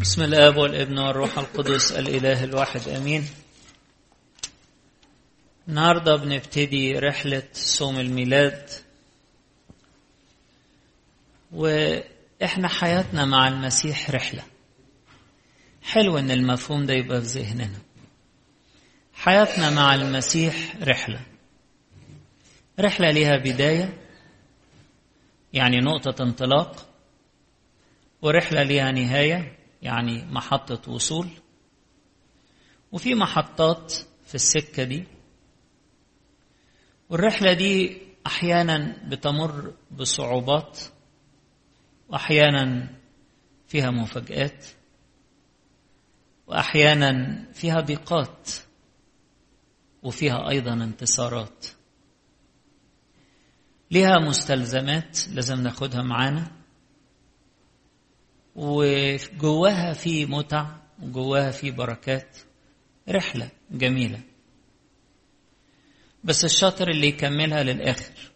بسم الآب والابن والروح القدس الإله الواحد أمين. النهاردة بنبتدي رحلة صوم الميلاد. وإحنا حياتنا مع المسيح رحلة. حلو إن المفهوم ده يبقى في ذهننا. حياتنا مع المسيح رحلة. رحلة لها بداية يعني نقطة انطلاق ورحلة لها نهاية يعني محطة وصول. وفي محطات في السكة دي. والرحلة دي أحيانا بتمر بصعوبات وأحيانا فيها مفاجآت وأحيانا فيها ضيقات وفيها أيضا انتصارات. لها مستلزمات لازم ناخدها معانا. وجواها في متع وجواها في بركات. رحلة جميلة. بس الشاطر اللي يكملها للآخر.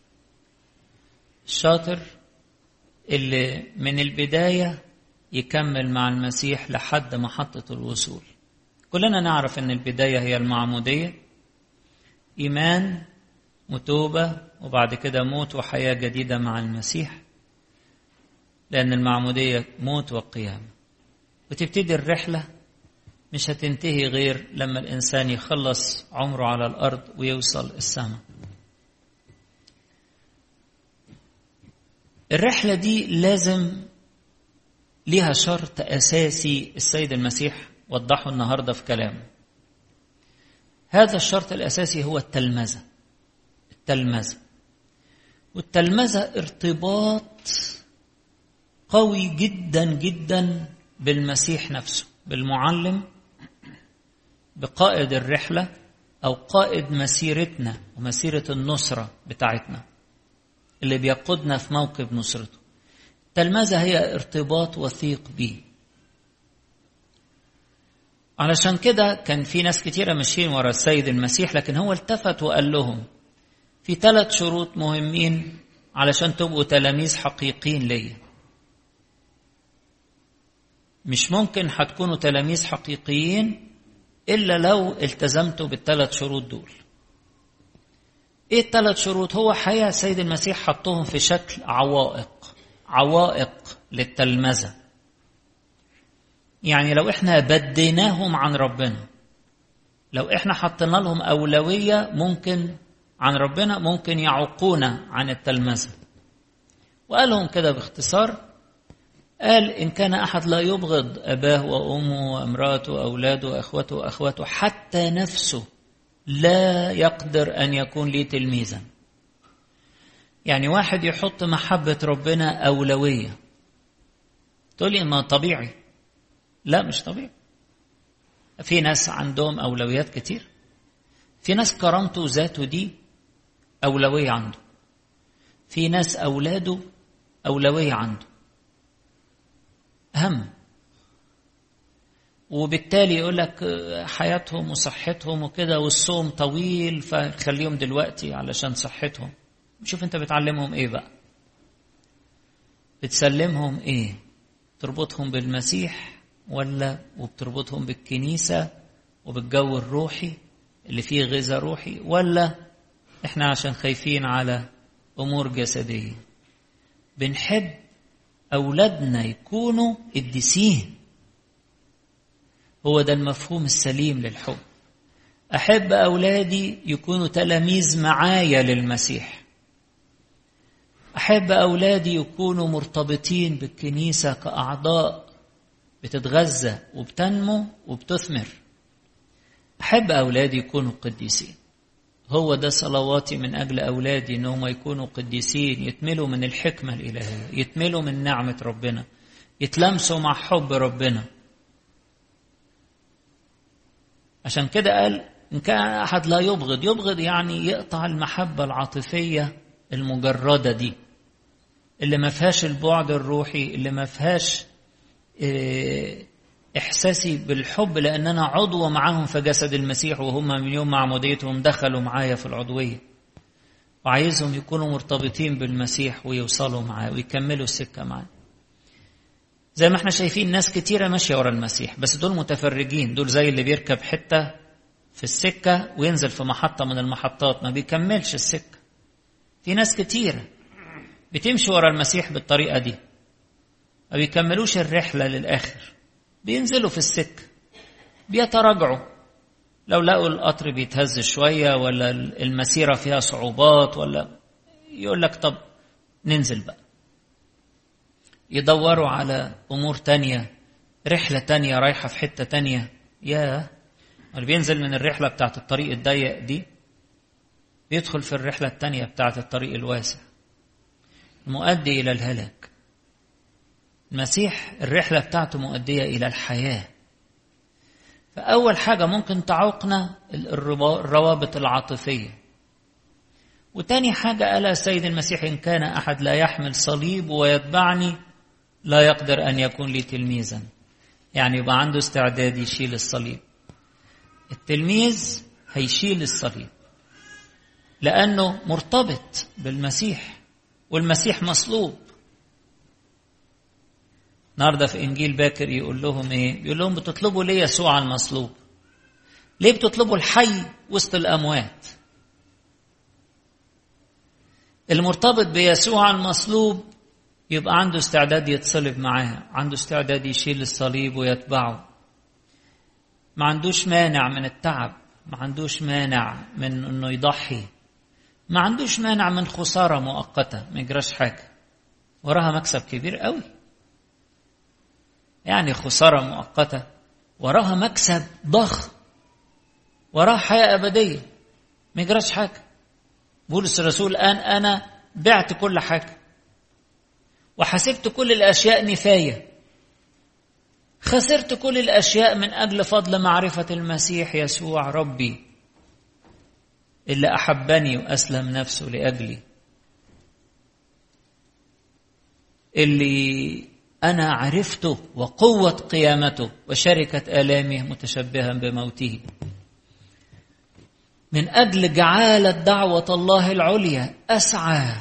الشاطر اللي من البداية يكمل مع المسيح لحد محطة الوصول. كلنا نعرف أن البداية هي المعمودية. إيمان وتوبة وبعد كده موت وحياة جديدة مع المسيح. لأن المعمودية موت وقيامة وتبتدي الرحلة مش هتنتهي غير لما الإنسان يخلص عمره على الأرض ويوصل السماء. الرحلة دي لازم ليها شرط أساسي السيد المسيح وضحه النهاردة في كلامه. هذا الشرط الأساسي هو التلمذة. التلمذة. والتلمذة ارتباط قوي جدا جدا بالمسيح نفسه بالمعلم بقائد الرحلة أو قائد مسيرتنا ومسيرة النصرة بتاعتنا اللي بيقودنا في موكب نصرته. التلمذة هي ارتباط وثيق به. علشان كده كان في ناس كتيرة ماشيين ورا السيد المسيح لكن هو التفت وقال لهم في ثلاث شروط مهمين علشان تبقوا تلاميذ حقيقيين ليا. مش ممكن هتكونوا تلاميذ حقيقيين إلا لو التزمتوا بالثلاث شروط دول. إيه الثلاث شروط؟ هو حقيقة السيد المسيح حطهم في شكل عوائق عوائق للتلمذة. يعني لو إحنا بديناهم عن ربنا لو إحنا حطينا لهم أولوية ممكن عن ربنا ممكن يعوقونا عن التلمذة. وقالهم كده باختصار قال إن كان أحد لا يبغض أباه وأمه وأمرأته وأولاده وأخوته وأخواته حتى نفسه لا يقدر أن يكون لي تلميذا. يعني واحد يحط محبة ربنا أولوية. تقول لي ما طبيعي. لا مش طبيعي. في ناس عندهم أولويات كتير. في ناس كرامته ذاته دي أولوية عنده. في ناس أولاده أولوية عنده. هم. وبالتالي يقول لك حياتهم وصحتهم وكده والصوم طويل فخليهم دلوقتي علشان صحتهم. شوف انت بتعلمهم إيه بقى. بتسلمهم إيه؟ تربطهم بالمسيح ولا وبتربطهم بالكنيسة وبالجو الروحي اللي فيه غذاء روحي ولا إحنا عشان خايفين على أمور جسدية. بنحب أولادنا يكونوا قديسين هو ده المفهوم السليم للحب. أحب أولادي يكونوا تلاميذ معايا للمسيح. أحب أولادي يكونوا مرتبطين بالكنيسة كأعضاء بتتغذى وبتنمو وبتثمر. أحب أولادي يكونوا قديسين. هو ده صلواتي من أجل أولادي أنهم يكونوا قديسين يتملوا من الحكمة الإلهية يتملوا من نعمة ربنا يتلمسوا مع حب ربنا. عشان كده قال إن كان أحد لا يبغض يبغض يعني يقطع المحبة العاطفية المجردة دي اللي ما فيهاش البعد الروحي اللي ما فيهاش إحساسي بالحب لأن أنا عضو معاهم في جسد المسيح وهم من يوم معموديتهم دخلوا معايا في العضوية. وعايزهم يكونوا مرتبطين بالمسيح ويوصلوا معاه ويكملوا السكة معاه. زي ما إحنا شايفين ناس كتيرة ماشية ورا المسيح بس دول متفرجين دول زي اللي بيركب حتة في السكة وينزل في محطة من المحطات ما بيكملش السكة. في ناس كتيرة بتمشي ورا المسيح بالطريقة دي ما بيكملوش الرحلة للآخر. بينزلوا في السكة بيتراجعوا. لو لقوا القطر بيتهز شوية ولا المسيرة فيها صعوبات ولا يقول لك طب ننزل بقى. يدوروا على أمور تانية رحلة تانية رايحة في حتة تانية. يا اللي بينزل من الرحلة بتاعت الطريق الضيق دي بيدخل في الرحلة التانية بتاعت الطريق الواسع. مؤدي إلى الهلاك. المسيح الرحلة بتاعته مؤدية إلى الحياة. فأول حاجة ممكن تعوقنا الروابط العاطفية. وتاني حاجة قالها السيد المسيح إن كان أحد لا يحمل صليب ويتبعني لا يقدر أن يكون لي تلميذا. يعني يبقى عنده استعداد يشيل الصليب. التلميذ هيشيل الصليب. لأنه مرتبط بالمسيح والمسيح مصلوب. النهارده في إنجيل باكر يقول لهم إيه؟ يقول لهم بتطلبوا ليه يسوع المصلوب؟ ليه بتطلبوا الحي وسط الأموات؟ المرتبط بيسوع المصلوب يبقى عنده استعداد يتصلب معاه، عنده استعداد يشيل الصليب ويتبعه. ما عندوش مانع من التعب، ما عندوش مانع من إنه يضحي. ما عندوش مانع من خسارة مؤقتة، ما يجراش حاجة. وراها مكسب كبير قوي. يعني خسارة مؤقتة وراها مكسب ضخم وراها حياة أبدية. ما يجراش حاجة. بولس الرسول الآن أنا بعت كل حاجة وحسبت كل الأشياء نفاية. خسرت كل الأشياء من أجل فضل معرفة المسيح يسوع ربي. اللي أحبني وأسلم نفسه لأجلي. اللي أنا عرفته وقوة قيامته وشركة آلامه متشبها بموته. من أجل جعالة دعوة الله العليا أسعى.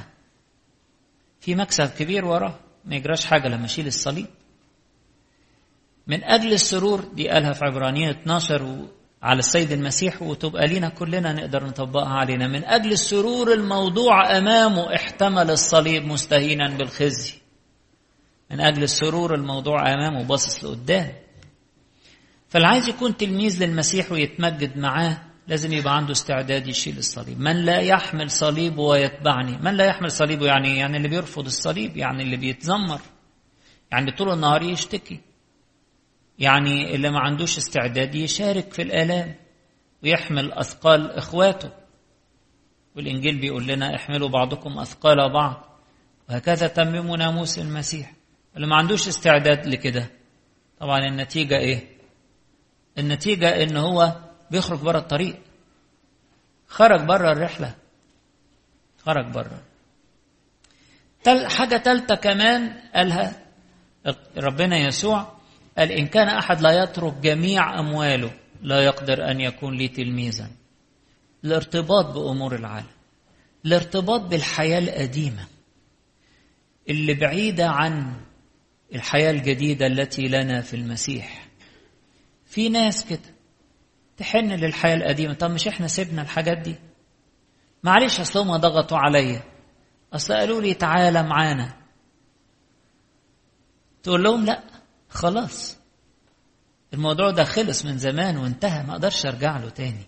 في مكسب كبير وراه ما يجراش حاجة لما أشيل الصليب. من أجل السرور دي قالها في عبرانيين 12 على السيد المسيح وتبقى لينا كلنا نقدر نطبقها علينا. من أجل السرور الموضوع أمامه احتمل الصليب مستهينا بالخزي. من أجل السرور الموضوع أمامه باصص لقدام. فاللي عايز يكون تلميذ للمسيح ويتمجد معاه لازم يبقى عنده استعداد يشيل الصليب. من لا يحمل صليبه ويتبعني. من لا يحمل صليبه يعني يعني اللي بيرفض الصليب يعني اللي بيتذمر. يعني طول النهار يشتكي. يعني اللي ما عندوش استعداد يشارك في الآلام ويحمل أثقال إخواته. والإنجيل بيقول لنا احملوا بعضكم أثقال بعض. وهكذا تمموا ناموس المسيح. اللي ما عندوش استعداد لكده. طبعا النتيجة إيه؟ النتيجة إن هو بيخرج بره الطريق. خرج بره الرحلة. خرج بره تل حاجة تالتة كمان قالها ربنا يسوع قال إن كان أحد لا يترك جميع أمواله لا يقدر أن يكون لي تلميذا. الارتباط بأمور العالم. الارتباط بالحياة القديمة. اللي بعيدة عن الحياة الجديدة التي لنا في المسيح. في ناس كده تحن للحياة القديمة. طب مش إحنا سيبنا الحاجات دي؟ معلش اصلهم ضغطوا عليا. أصل قالوا لي تعالى معانا. تقول لهم لا خلاص. الموضوع ده خلص من زمان وانتهى ما أقدرش أرجع له تاني.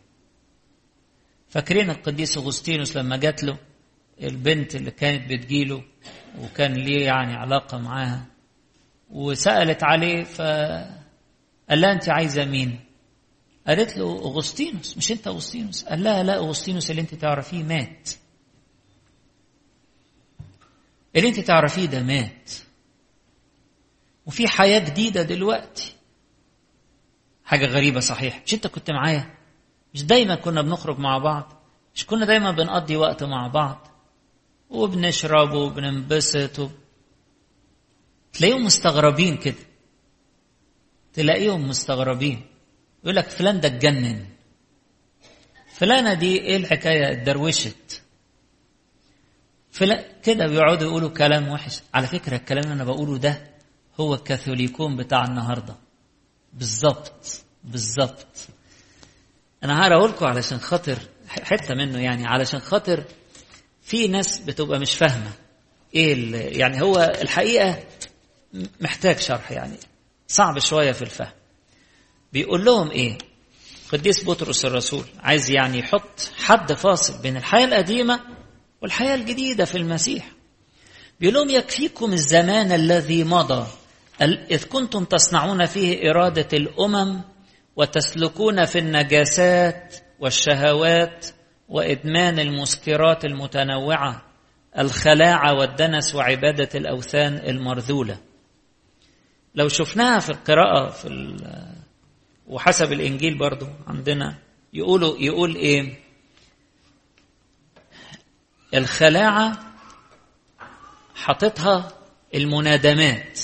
فاكرين القديس أغسطينوس لما جات له؟ البنت اللي كانت بتجيله وكان ليه يعني علاقة معاها. وسألت عليه فقال لها أنت عايزة مين؟ قالت له أغسطينوس. مش أنت أغسطينوس؟ قال لها لا أغسطينوس اللي أنت تعرفيه مات. اللي أنت تعرفيه ده مات. وفي حياة جديدة دلوقتي. حاجة غريبة صحيح مش أنت كنت معايا؟ مش دايما كنا بنخرج مع بعض؟ مش كنا دايما بنقضي وقت مع بعض؟ وبنشرب وبننبسط و... تلاقيهم مستغربين كده. تلاقيهم مستغربين. يقول لك فلان ده اتجنن. فلانة دي إيه الحكاية؟ اتدروشت. فلا كده بيقعدوا يقولوا كلام وحش. على فكرة الكلام اللي أنا بقوله ده هو الكاثوليكون بتاع النهارده. بالظبط. بالظبط. أنا هقرا لكم علشان خاطر حتة منه يعني علشان خاطر في ناس بتبقى مش فاهمة إيه يعني هو الحقيقة محتاج شرح يعني. صعب شوية في الفهم. بيقول لهم إيه؟ قديس بطرس الرسول عايز يعني يحط حد فاصل بين الحياة القديمة والحياة الجديدة في المسيح. بيقول لهم يكفيكم الزمان الذي مضى إذ كنتم تصنعون فيه إرادة الأمم وتسلكون في النجاسات والشهوات وإدمان المسكرات المتنوعة الخلاعة والدنس وعبادة الأوثان المرذولة. لو شفناها في القراءة في وحسب الإنجيل برضو عندنا يقولوا يقول إيه؟ الخلاعة حاططها المنادمات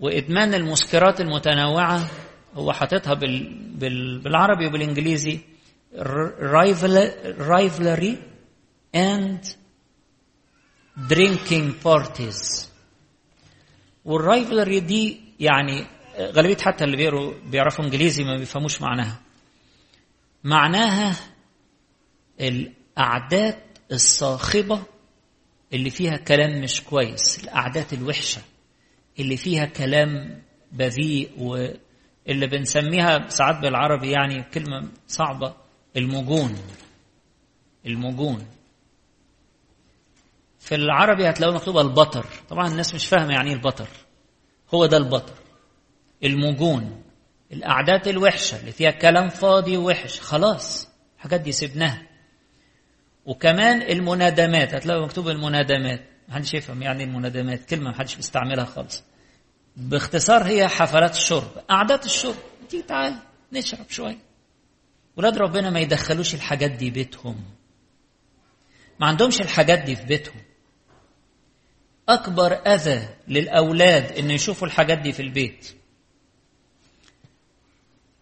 وإدمان المسكرات المتنوعة هو حاططها بال... بال... بالعربي وبالإنجليزي rivalry and drinking parties. والرايفلري دي يعني غالبية حتى اللي بيقروا بيعرفوا إنجليزي ما بيفهموش معناها. معناها الأعداد الصاخبة اللي فيها كلام مش كويس الأعداد الوحشة اللي فيها كلام بذيء واللي بنسميها ساعات بالعربي يعني كلمة صعبة المجون المجون في العربي هتلاقوه مكتوبة البطر. طبعا الناس مش فاهمة يعني إيه البطر. هو ده البطر. المجون الأعداد الوحشة اللي فيها كلام فاضي ووحش. خلاص. الحاجات دي سيبناها. وكمان المنادمات. هتلاقوا مكتوب المنادمات. محدش يفهم يعني المنادمات. كلمة محدش بيستعملها خالص. باختصار هي حفلات الشرب. قعدات الشرب. تيجي تعال نشرب شوية ولاد ربنا ما يدخلوش الحاجات دي بيتهم. ما عندهمش الحاجات دي في بيتهم. أكبر أذى للأولاد إن يشوفوا الحاجات دي في البيت.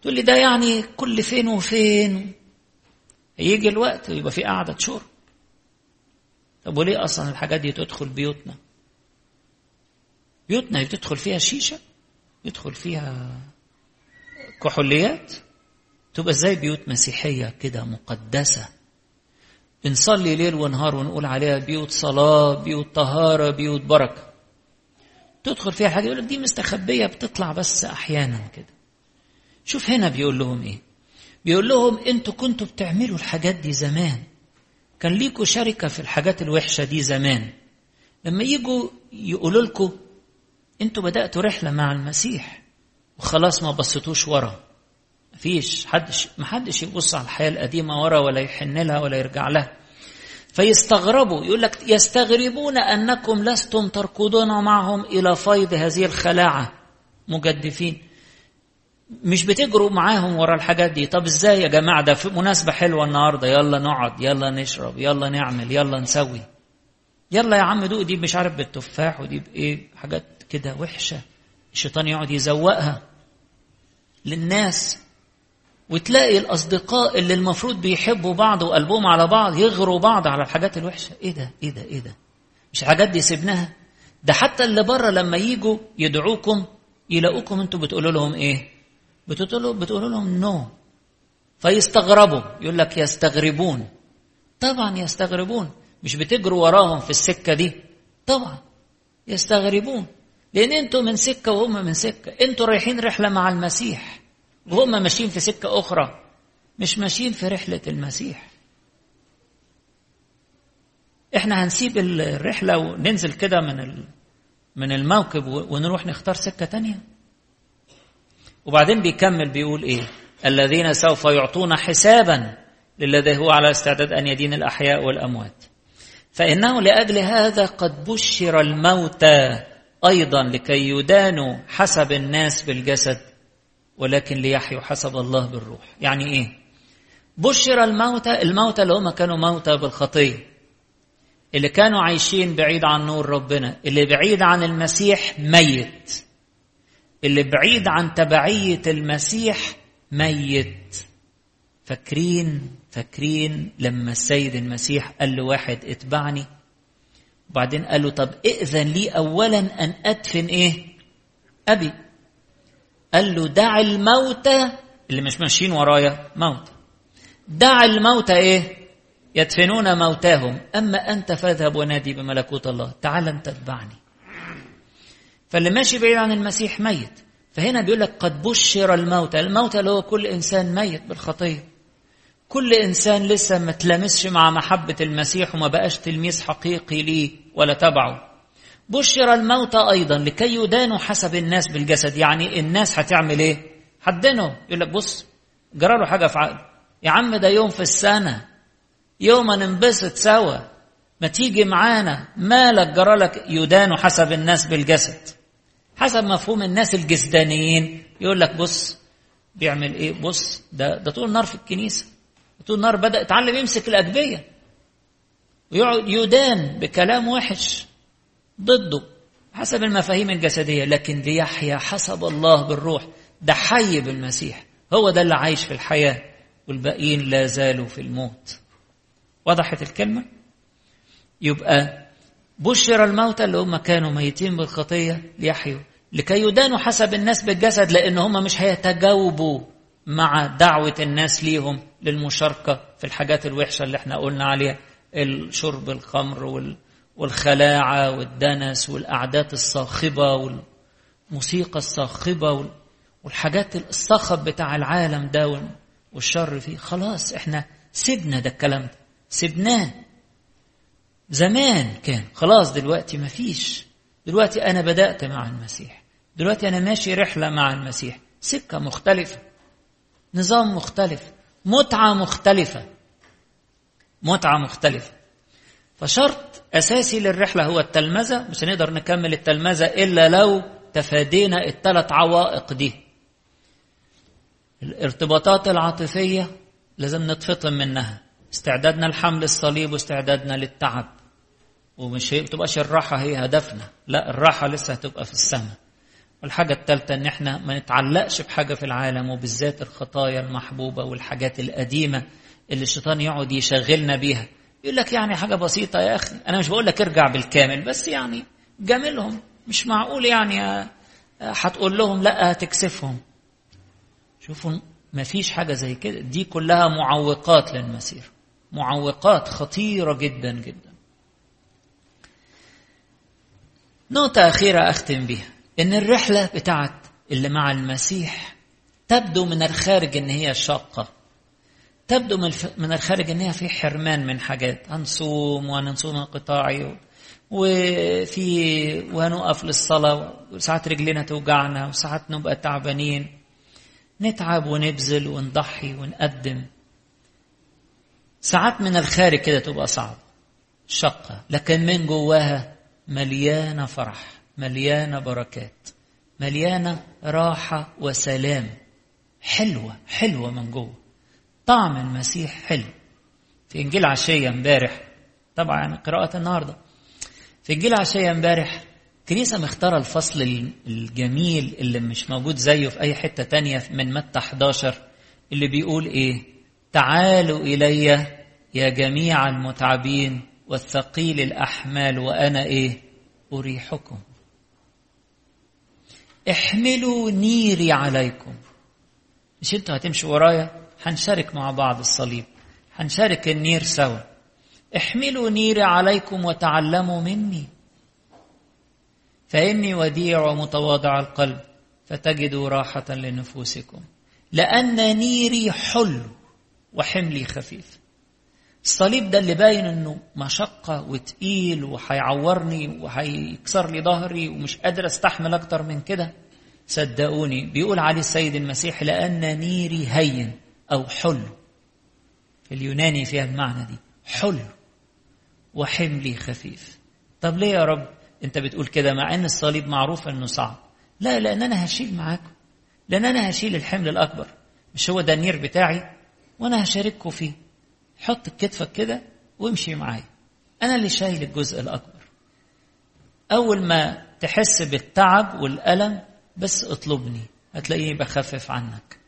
تقول لي ده يعني كل فين وفين؟ هيجي الوقت ويبقى في قعدة شرب طب وليه أصلا الحاجات دي تدخل بيوتنا؟ بيوتنا بتدخل فيها شيشة؟ يدخل فيها كحوليات؟ تبقى زي بيوت مسيحية كده مقدسة؟ بنصلي ليل ونهار ونقول عليها بيوت صلاة بيوت طهارة بيوت بركة. تدخل فيها حاجة يقول لك دي مستخبية بتطلع بس أحيانا كده. شوف هنا بيقول لهم إيه؟ بيقول لهم أنتوا كنتوا بتعملوا الحاجات دي زمان. كان ليكوا شركة في الحاجات الوحشة دي زمان. لما يجوا يقولوا لكم أنتوا بدأتوا رحلة مع المسيح وخلاص ما بصيتوش ورا. مفيش حدش محدش يبص على الحياة القديمة ورا ولا يحن لها ولا يرجع لها. فيستغربوا يقول لك يستغربون أنكم لستم تركضون معهم إلى فيض هذه الخلاعة. مجدفين. مش بتجروا معاهم ورا الحاجات دي. طب إزاي يا جماعة؟ ده في مناسبة حلوة النهاردة. يلا نقعد يلا نشرب يلا نعمل يلا نسوي. يلا يا عم دوق دي مش عارف بالتفاح ودي بإيه حاجات كده وحشة. الشيطان يقعد يزوقها للناس. وتلاقي الأصدقاء اللي المفروض بيحبوا بعض وقلبهم على بعض يغروا بعض على الحاجات الوحشة. إيه ده؟ إيه ده؟ إيه ده؟ مش الحاجات دي سيبناها؟ ده حتى اللي بره لما يجوا يدعوكم يلاقوكم أنتوا بتقولوا لهم إيه؟ بتقولوا بتقولوا لهم نو فيستغربوا. يقول لك يستغربون. طبعا يستغربون. مش بتجروا وراهم في السكة دي. طبعا يستغربون. لأن أنتوا من سكة وهم من سكة. أنتوا رايحين رحلة مع المسيح. وهم ماشيين في سكة أخرى مش ماشيين في رحلة المسيح. إحنا هنسيب الرحلة وننزل كده من من الموكب ونروح نختار سكة تانية. وبعدين بيكمل بيقول إيه؟ الذين سوف يعطون حسابا للذي هو على استعداد أن يدين الأحياء والأموات. فإنه لأجل هذا قد بشر الموتى أيضا لكي يدانوا حسب الناس بالجسد. ولكن ليحيوا حسب الله بالروح. يعني إيه؟ بشر الموتى الموتى اللي هم كانوا موتى بالخطية. اللي كانوا عايشين بعيد عن نور ربنا. اللي بعيد عن المسيح ميت. اللي بعيد عن تبعية المسيح ميت. فاكرين فاكرين لما السيد المسيح قال لواحد اتبعني؟ وبعدين قال له طب ائذن لي أولا أن أدفن إيه؟ أبي. قال له دع الموتى. اللي مش ماشيين ورايا موت. دع الموتى إيه؟ يدفنون موتاهم. أما أنت فاذهب ونادي بملكوت الله. تعال أنت اتبعني فاللي ماشي بعيد عن المسيح ميت. فهنا بيقول لك قد بشر الموتى. الموتى اللي هو كل إنسان ميت بالخطية. كل إنسان لسه ما تلامسش مع محبة المسيح وما بقاش تلميذ حقيقي ليه ولا تبعه. بشر الموتى أيضا لكي يدانوا حسب الناس بالجسد. يعني الناس هتعمل إيه؟ حدنه يقول لك بص جرى له حاجة في عقل. يا عم ده يوم في السنة. يوم ننبسط سوا. ما تيجي معانا. مالك جرالك يدانوا حسب الناس بالجسد. حسب مفهوم الناس الجسدانيين. يقول لك بص بيعمل إيه؟ بص ده ده طول النار في الكنيسة. طول النار بدأ اتعلم يمسك الاجبيه ويقعد يدان بكلام وحش. ضده حسب المفاهيم الجسدية لكن ليحيا حسب الله بالروح. ده حي بالمسيح. هو ده اللي عايش في الحياة والباقيين لا زالوا في الموت. وضحت الكلمة؟ يبقى بشر الموتى اللي هم كانوا ميتين بالخطية ليحيوا. لكي يدانوا حسب الناس بالجسد لأن هم مش هيتجاوبوا مع دعوة الناس ليهم للمشاركة في الحاجات الوحشة اللي إحنا قلنا عليها الشرب الخمر والخلاعة والدنس والقعدات الصاخبة والموسيقى الصاخبة والحاجات الصخب بتاع العالم ده والشر فيه. خلاص إحنا سيبنا ده الكلام ده. سيبناه. زمان كان. خلاص دلوقتي مفيش دلوقتي أنا بدأت مع المسيح. دلوقتي أنا ماشي رحلة مع المسيح. سكة مختلفة. نظام مختلف. متعة مختلفة. متعة مختلفة. فشرط أساسي للرحلة هو التلمذة مش هنقدر نكمل التلمذة إلا لو تفادينا الثلاث عوائق دي. الارتباطات العاطفية لازم نتفطن منها. استعدادنا لحمل الصليب واستعدادنا للتعب. ومش هي بتبقاش الراحة هي هدفنا. لا الراحة لسه هتبقى في السماء. والحاجة الثالثة إن إحنا ما نتعلقش بحاجة في العالم وبالذات الخطايا المحبوبة والحاجات القديمة اللي الشيطان يقعد يشغلنا بيها. يقول لك يعني حاجة بسيطة يا أخي. أنا مش بقول لك ارجع بالكامل بس يعني جاملهم مش معقول يعني هتقول لهم لا هتكسفهم. شوفوا ما فيش حاجة زي كده. دي كلها معوقات للمسير. معوقات خطيرة جدا جدا. نقطة أخيرة أختم بيها. إن الرحلة بتاعت اللي مع المسيح تبدو من الخارج إن هي شاقة. تبدو من الخارج إن هي في حرمان من حاجات. هنصوم وهنصوم انقطاعي وفي وهنقف للصلاة وساعات رجلنا توجعنا وساعات نبقى تعبانين. نتعب ونبذل ونضحي ونقدم. ساعات من الخارج كده تبقى صعب شقة لكن من جواها مليانة فرح مليانة بركات مليانة راحة وسلام. حلوة حلوة من جوه. طعم المسيح حلو في إنجيل عشية امبارح طبعا قراءة النهاردة. في إنجيل عشية امبارح كنيسة مختارة الفصل الجميل اللي مش موجود زيه في أي حتة تانية من متى 11 اللي بيقول إيه؟ تعالوا إلي يا جميع المتعبين والثقيل الأحمال وأنا إيه؟ أريحكم. احملوا نيري عليكم. مش أنتوا هتمشوا ورايا؟ هنشارك مع بعض الصليب. هنشارك النير سوا. احملوا نيري عليكم وتعلموا مني. فإني وديع ومتواضع القلب فتجدوا راحة لنفوسكم. لأن نيري حلو وحملي خفيف. الصليب ده اللي باين إنه مشقة وتقيل وهيعورني وهيكسر لي ظهري ومش قادر أستحمل أكتر من كده. صدقوني بيقول عليه السيد المسيح لأن نيري هين. أو في اليوناني فيها المعنى دي. حلو وحملي خفيف. طب ليه يا رب؟ أنت بتقول كده مع إن الصليب معروف إنه صعب. لا لأن أنا هشيل معاكم. لأن أنا هشيل الحمل الأكبر. مش هو ده النير بتاعي؟ وأنا هشارككم فيه. حط كتفك كده وامشي معايا. أنا اللي شايل الجزء الأكبر. أول ما تحس بالتعب والألم بس اطلبني. هتلاقيني بخفف عنك.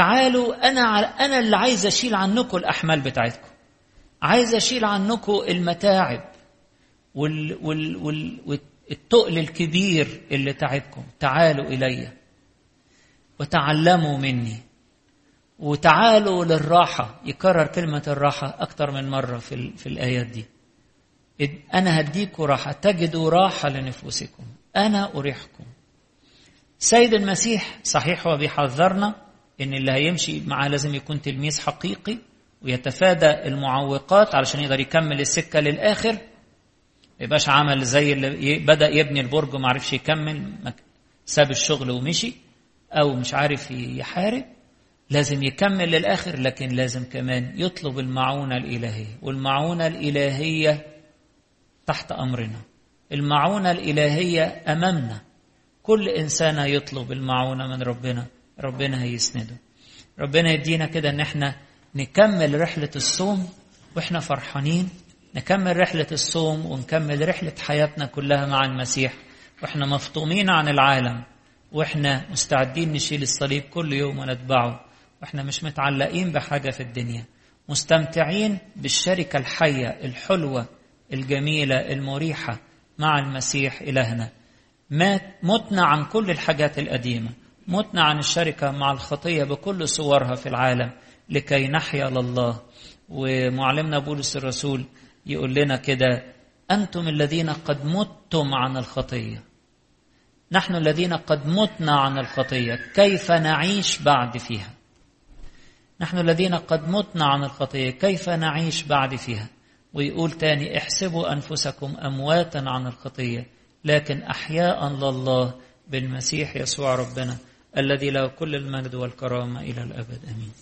تعالوا أنا أنا اللي عايز أشيل عنكم الأحمال بتاعتكم. عايز أشيل عنكم المتاعب وال وال وال والتقل الكبير اللي تعبكم. تعالوا إلي وتعلموا مني. وتعالوا للراحة. يكرر كلمة الراحة أكتر من مرة في, في الآيات دي. أنا هديكوا راحة. تجدوا راحة لنفوسكم. أنا أريحكم. سيد المسيح صحيح هو بيحذرنا إن اللي هيمشي معاه لازم يكون تلميذ حقيقي ويتفادى المعوقات علشان يقدر يكمل السكة للآخر. ما يبقاش عمل زي اللي بدأ يبني البرج وما عرفش يكمل ساب الشغل ومشي أو مش عارف يحارب. لازم يكمل للآخر لكن لازم كمان يطلب المعونة الإلهية. والمعونة الإلهية تحت أمرنا. المعونة الإلهية أمامنا. كل إنسان يطلب المعونة من ربنا. ربنا هيسنده. ربنا يدينا كده إن إحنا نكمل رحلة الصوم وإحنا فرحانين نكمل رحلة الصوم ونكمل رحلة حياتنا كلها مع المسيح. وإحنا مفطومين عن العالم وإحنا مستعدين نشيل الصليب كل يوم ونتبعه. وإحنا مش متعلقين بحاجة في الدنيا. مستمتعين بالشركة الحية الحلوة الجميلة المريحة مع المسيح إلهنا. متنا عن كل الحاجات القديمة. متنا عن الشركة مع الخطية بكل صورها في العالم لكي نحيا لله. ومعلمنا بولس الرسول يقول لنا كده أنتم الذين قد متم عن الخطية. نحن الذين قد متنا عن الخطية كيف نعيش بعد فيها؟ نحن الذين قد متنا عن الخطية كيف نعيش بعد فيها؟ ويقول تاني احسبوا أنفسكم أمواتا عن الخطية لكن أحياء لله بالمسيح يسوع ربنا. الذي له كل المجد والكرامة إلى الأبد. أمين.